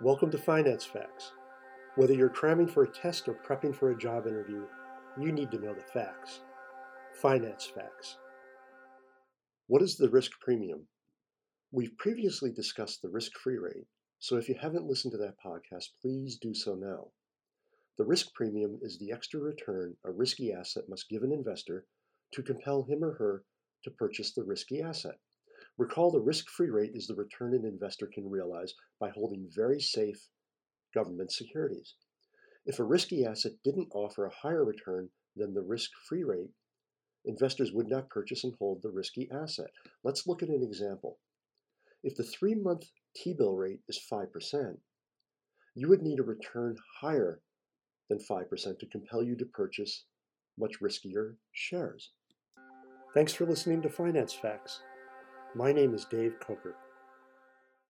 Welcome to Finance Facts. Whether you're cramming for a test or prepping for a job interview, you need to know the facts. Finance Facts. What is the risk premium? We've previously discussed the risk free rate, so if you haven't listened to that podcast, please do so now. The risk premium is the extra return a risky asset must give an investor to compel him or her to purchase the risky asset. Recall the risk-free rate is the return an investor can realize by holding very safe government securities. If a risky asset didn't offer a higher return than the risk-free rate, investors would not purchase and hold the risky asset. Let's look at an example. If the three-month T-bill rate is 5%, you would need a return higher than 5% to compel you to purchase much riskier shares. Thanks for listening to Finance Facts. My name is Dave Coker.